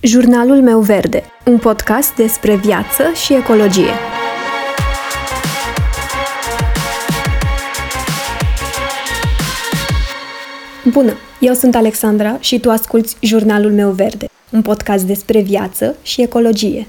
Jurnalul meu verde, un podcast despre viață și ecologie. Bună, eu sunt Alexandra și tu asculți Jurnalul meu verde, un podcast despre viață și ecologie.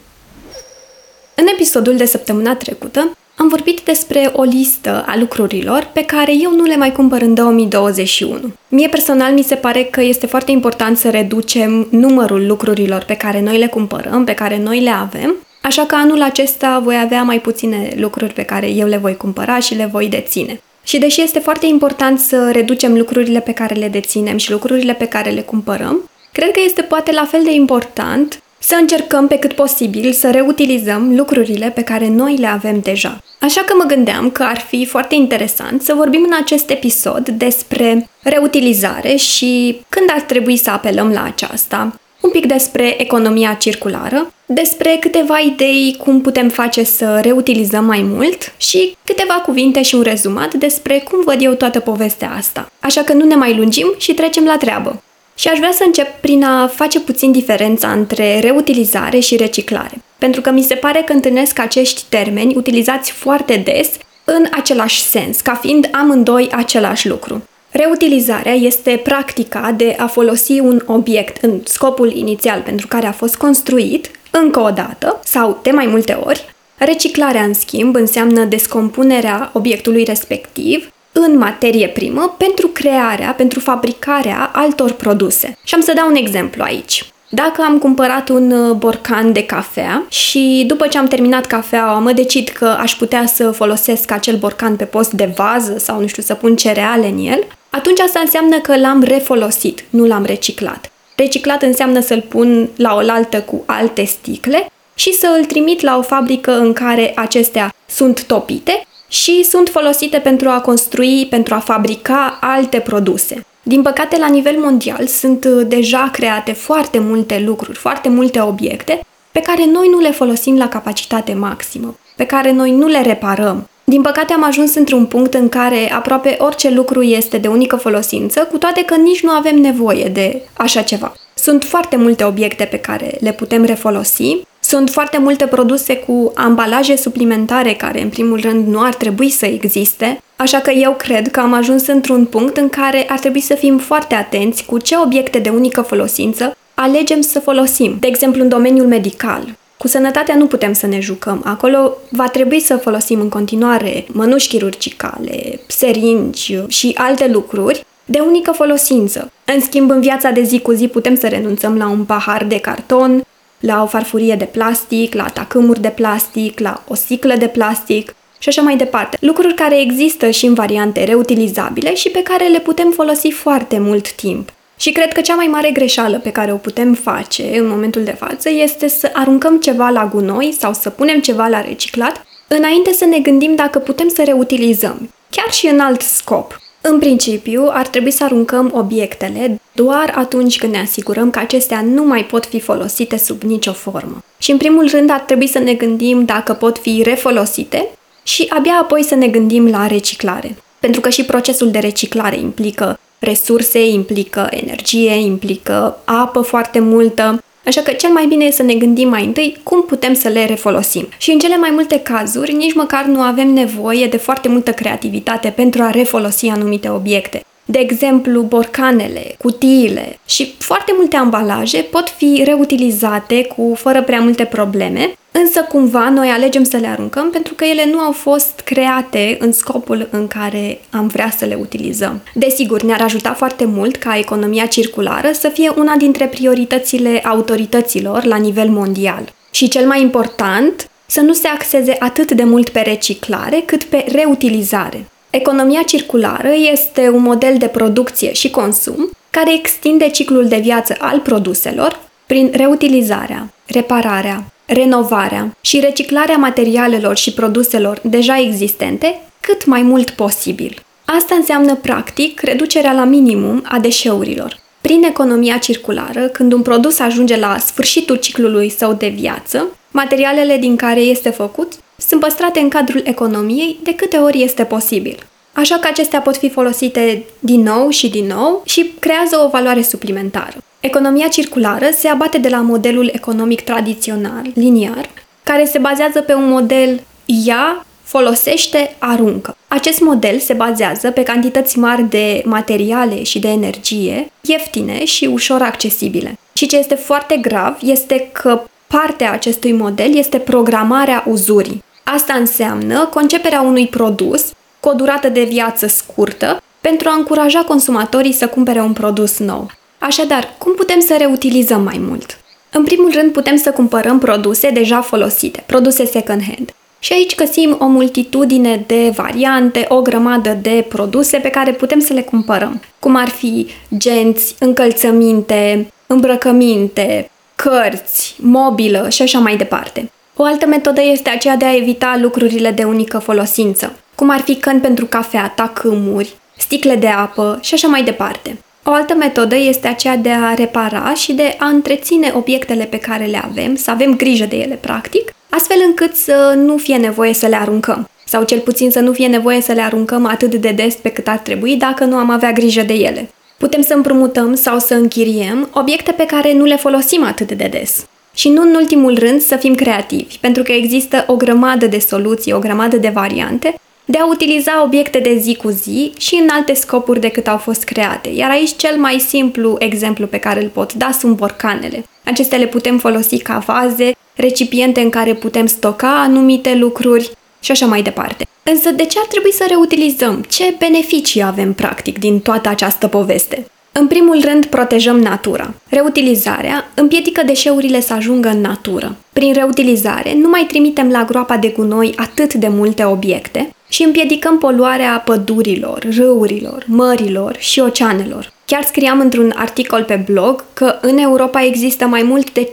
În episodul de săptămâna trecută am vorbit despre o listă a lucrurilor pe care eu nu le mai cumpăr în 2021. Mie personal mi se pare că este foarte important să reducem numărul lucrurilor pe care noi le cumpărăm, pe care noi le avem, așa că anul acesta voi avea mai puține lucruri pe care eu le voi cumpăra și le voi deține. Și deși este foarte important să reducem lucrurile pe care le deținem și lucrurile pe care le cumpărăm, cred că este poate la fel de important să încercăm pe cât posibil să reutilizăm lucrurile pe care noi le avem deja. Așa că mă gândeam că ar fi foarte interesant să vorbim în acest episod despre reutilizare și când ar trebui să apelăm la aceasta, un pic despre economia circulară, despre câteva idei cum putem face să reutilizăm mai mult și câteva cuvinte și un rezumat despre cum văd eu toată povestea asta. Așa că nu ne mai lungim și trecem la treabă. Și aș vrea să încep prin a face puțin diferența între reutilizare și reciclare. Pentru că mi se pare că întâlnesc acești termeni utilizați foarte des în același sens, ca fiind amândoi același lucru. Reutilizarea este practica de a folosi un obiect în scopul inițial pentru care a fost construit, încă o dată sau de mai multe ori. Reciclarea, în schimb, înseamnă descompunerea obiectului respectiv în materie primă pentru crearea, pentru fabricarea altor produse. Și am să dau un exemplu aici. Dacă am cumpărat un uh, borcan de cafea și după ce am terminat cafeaua mă decid că aș putea să folosesc acel borcan pe post de vază sau, nu știu, să pun cereale în el, atunci asta înseamnă că l-am refolosit, nu l-am reciclat. Reciclat înseamnă să-l pun la oaltă cu alte sticle și să îl trimit la o fabrică în care acestea sunt topite și sunt folosite pentru a construi, pentru a fabrica alte produse. Din păcate, la nivel mondial sunt uh, deja create foarte multe lucruri, foarte multe obiecte pe care noi nu le folosim la capacitate maximă, pe care noi nu le reparăm. Din păcate am ajuns într-un punct în care aproape orice lucru este de unică folosință, cu toate că nici nu avem nevoie de așa ceva. Sunt foarte multe obiecte pe care le putem refolosi sunt foarte multe produse cu ambalaje suplimentare care, în primul rând, nu ar trebui să existe, așa că eu cred că am ajuns într-un punct în care ar trebui să fim foarte atenți cu ce obiecte de unică folosință alegem să folosim. De exemplu, în domeniul medical. Cu sănătatea nu putem să ne jucăm. Acolo va trebui să folosim în continuare mănuși chirurgicale, seringi și alte lucruri de unică folosință. În schimb, în viața de zi cu zi putem să renunțăm la un pahar de carton, la o farfurie de plastic, la tacâmuri de plastic, la o sticlă de plastic și așa mai departe. Lucruri care există și în variante reutilizabile și pe care le putem folosi foarte mult timp. Și cred că cea mai mare greșeală pe care o putem face în momentul de față este să aruncăm ceva la gunoi sau să punem ceva la reciclat înainte să ne gândim dacă putem să reutilizăm, chiar și în alt scop. În principiu, ar trebui să aruncăm obiectele doar atunci când ne asigurăm că acestea nu mai pot fi folosite sub nicio formă. Și în primul rând ar trebui să ne gândim dacă pot fi refolosite și abia apoi să ne gândim la reciclare. Pentru că și procesul de reciclare implică resurse, implică energie, implică apă foarte multă, Așa că cel mai bine e să ne gândim mai întâi cum putem să le refolosim. Și în cele mai multe cazuri, nici măcar nu avem nevoie de foarte multă creativitate pentru a refolosi anumite obiecte. De exemplu, borcanele, cutiile și foarte multe ambalaje pot fi reutilizate cu fără prea multe probleme, însă cumva noi alegem să le aruncăm pentru că ele nu au fost create în scopul în care am vrea să le utilizăm. Desigur, ne-ar ajuta foarte mult ca economia circulară să fie una dintre prioritățile autorităților la nivel mondial. Și cel mai important, să nu se axeze atât de mult pe reciclare cât pe reutilizare. Economia circulară este un model de producție și consum care extinde ciclul de viață al produselor prin reutilizarea, repararea, renovarea și reciclarea materialelor și produselor deja existente cât mai mult posibil. Asta înseamnă, practic, reducerea la minimum a deșeurilor. Prin economia circulară, când un produs ajunge la sfârșitul ciclului său de viață, materialele din care este făcut sunt păstrate în cadrul economiei de câte ori este posibil. Așa că acestea pot fi folosite din nou și din nou și creează o valoare suplimentară. Economia circulară se abate de la modelul economic tradițional, liniar, care se bazează pe un model ia, folosește, aruncă. Acest model se bazează pe cantități mari de materiale și de energie, ieftine și ușor accesibile. Și ce este foarte grav este că partea acestui model este programarea uzurii. Asta înseamnă conceperea unui produs cu o durată de viață scurtă pentru a încuraja consumatorii să cumpere un produs nou. Așadar, cum putem să reutilizăm mai mult? În primul rând, putem să cumpărăm produse deja folosite, produse second-hand. Și aici găsim o multitudine de variante, o grămadă de produse pe care putem să le cumpărăm, cum ar fi genți, încălțăminte, îmbrăcăminte, cărți, mobilă și așa mai departe. O altă metodă este aceea de a evita lucrurile de unică folosință, cum ar fi căni pentru cafea, tacâmuri, sticle de apă și așa mai departe. O altă metodă este aceea de a repara și de a întreține obiectele pe care le avem, să avem grijă de ele, practic, astfel încât să nu fie nevoie să le aruncăm sau cel puțin să nu fie nevoie să le aruncăm atât de des pe cât ar trebui dacă nu am avea grijă de ele. Putem să împrumutăm sau să închiriem obiecte pe care nu le folosim atât de des. Și nu în ultimul rând să fim creativi, pentru că există o grămadă de soluții, o grămadă de variante de a utiliza obiecte de zi cu zi și în alte scopuri decât au fost create. Iar aici cel mai simplu exemplu pe care îl pot da sunt borcanele. Acestea le putem folosi ca vaze, recipiente în care putem stoca anumite lucruri și așa mai departe. Însă de ce ar trebui să reutilizăm? Ce beneficii avem practic din toată această poveste? În primul rând, protejăm natura. Reutilizarea împiedică deșeurile să ajungă în natură. Prin reutilizare, nu mai trimitem la groapa de gunoi atât de multe obiecte și împiedicăm poluarea pădurilor, râurilor, mărilor și oceanelor. Chiar scriam într-un articol pe blog că în Europa există mai mult de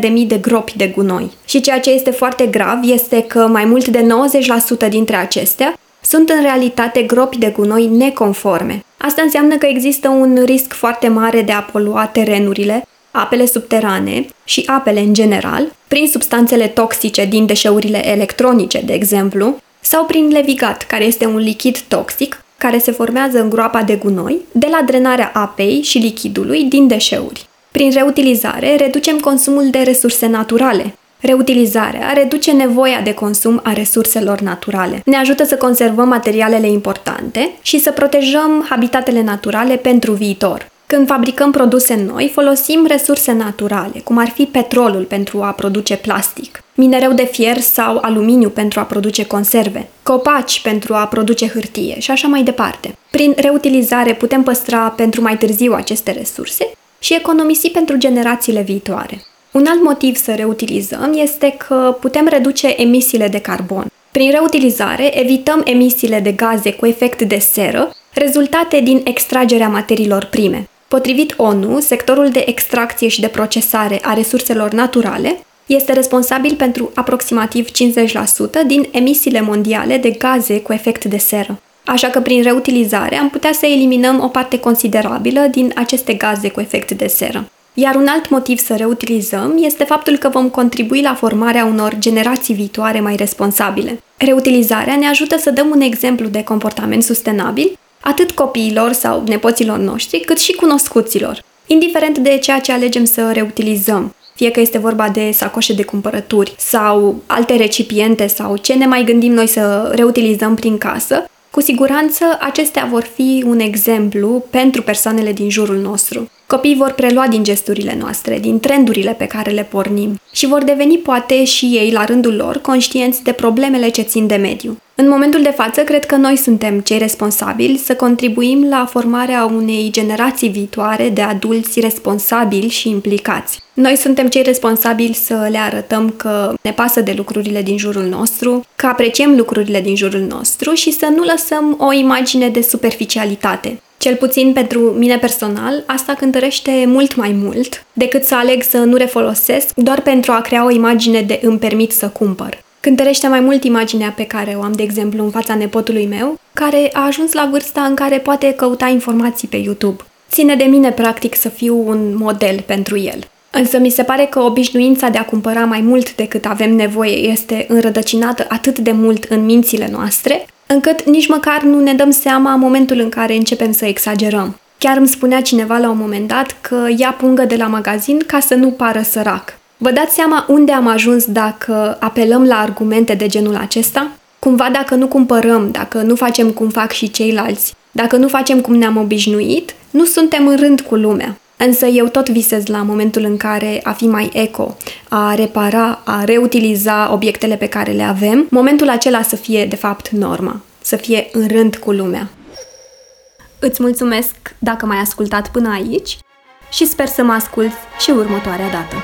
500.000 de gropi de gunoi. Și ceea ce este foarte grav este că mai mult de 90% dintre acestea sunt în realitate gropi de gunoi neconforme. Asta înseamnă că există un risc foarte mare de a polua terenurile, apele subterane și apele în general, prin substanțele toxice din deșeurile electronice, de exemplu, sau prin levigat, care este un lichid toxic care se formează în groapa de gunoi de la drenarea apei și lichidului din deșeuri. Prin reutilizare, reducem consumul de resurse naturale, Reutilizarea reduce nevoia de consum a resurselor naturale. Ne ajută să conservăm materialele importante și să protejăm habitatele naturale pentru viitor. Când fabricăm produse noi, folosim resurse naturale, cum ar fi petrolul pentru a produce plastic, minereu de fier sau aluminiu pentru a produce conserve, copaci pentru a produce hârtie și așa mai departe. Prin reutilizare putem păstra pentru mai târziu aceste resurse și economisi pentru generațiile viitoare. Un alt motiv să reutilizăm este că putem reduce emisiile de carbon. Prin reutilizare evităm emisiile de gaze cu efect de seră rezultate din extragerea materiilor prime. Potrivit ONU, sectorul de extracție și de procesare a resurselor naturale este responsabil pentru aproximativ 50% din emisiile mondiale de gaze cu efect de seră. Așa că prin reutilizare am putea să eliminăm o parte considerabilă din aceste gaze cu efect de seră. Iar un alt motiv să reutilizăm este faptul că vom contribui la formarea unor generații viitoare mai responsabile. Reutilizarea ne ajută să dăm un exemplu de comportament sustenabil atât copiilor sau nepoților noștri, cât și cunoscuților, indiferent de ceea ce alegem să reutilizăm, fie că este vorba de sacoșe de cumpărături sau alte recipiente sau ce ne mai gândim noi să reutilizăm prin casă, cu siguranță acestea vor fi un exemplu pentru persoanele din jurul nostru. Copiii vor prelua din gesturile noastre, din trendurile pe care le pornim și vor deveni poate și ei, la rândul lor, conștienți de problemele ce țin de mediu. În momentul de față, cred că noi suntem cei responsabili să contribuim la formarea unei generații viitoare de adulți responsabili și implicați. Noi suntem cei responsabili să le arătăm că ne pasă de lucrurile din jurul nostru, că apreciem lucrurile din jurul nostru și să nu lăsăm o imagine de superficialitate. Cel puțin pentru mine personal, asta cântărește mult mai mult decât să aleg să nu refolosesc doar pentru a crea o imagine de îmi permit să cumpăr. Cântărește mai mult imaginea pe care o am, de exemplu, în fața nepotului meu, care a ajuns la vârsta în care poate căuta informații pe YouTube. Ține de mine, practic, să fiu un model pentru el. Însă mi se pare că obișnuința de a cumpăra mai mult decât avem nevoie este înrădăcinată atât de mult în mințile noastre, încât nici măcar nu ne dăm seama în momentul în care începem să exagerăm. Chiar îmi spunea cineva la un moment dat că ia pungă de la magazin ca să nu pară sărac. Vă dați seama unde am ajuns dacă apelăm la argumente de genul acesta? Cumva dacă nu cumpărăm, dacă nu facem cum fac și ceilalți, dacă nu facem cum ne-am obișnuit, nu suntem în rând cu lumea. Însă eu tot visez la momentul în care a fi mai eco, a repara, a reutiliza obiectele pe care le avem, momentul acela să fie de fapt norma, să fie în rând cu lumea. Îți mulțumesc dacă m-ai ascultat până aici și sper să mă asculți și următoarea dată.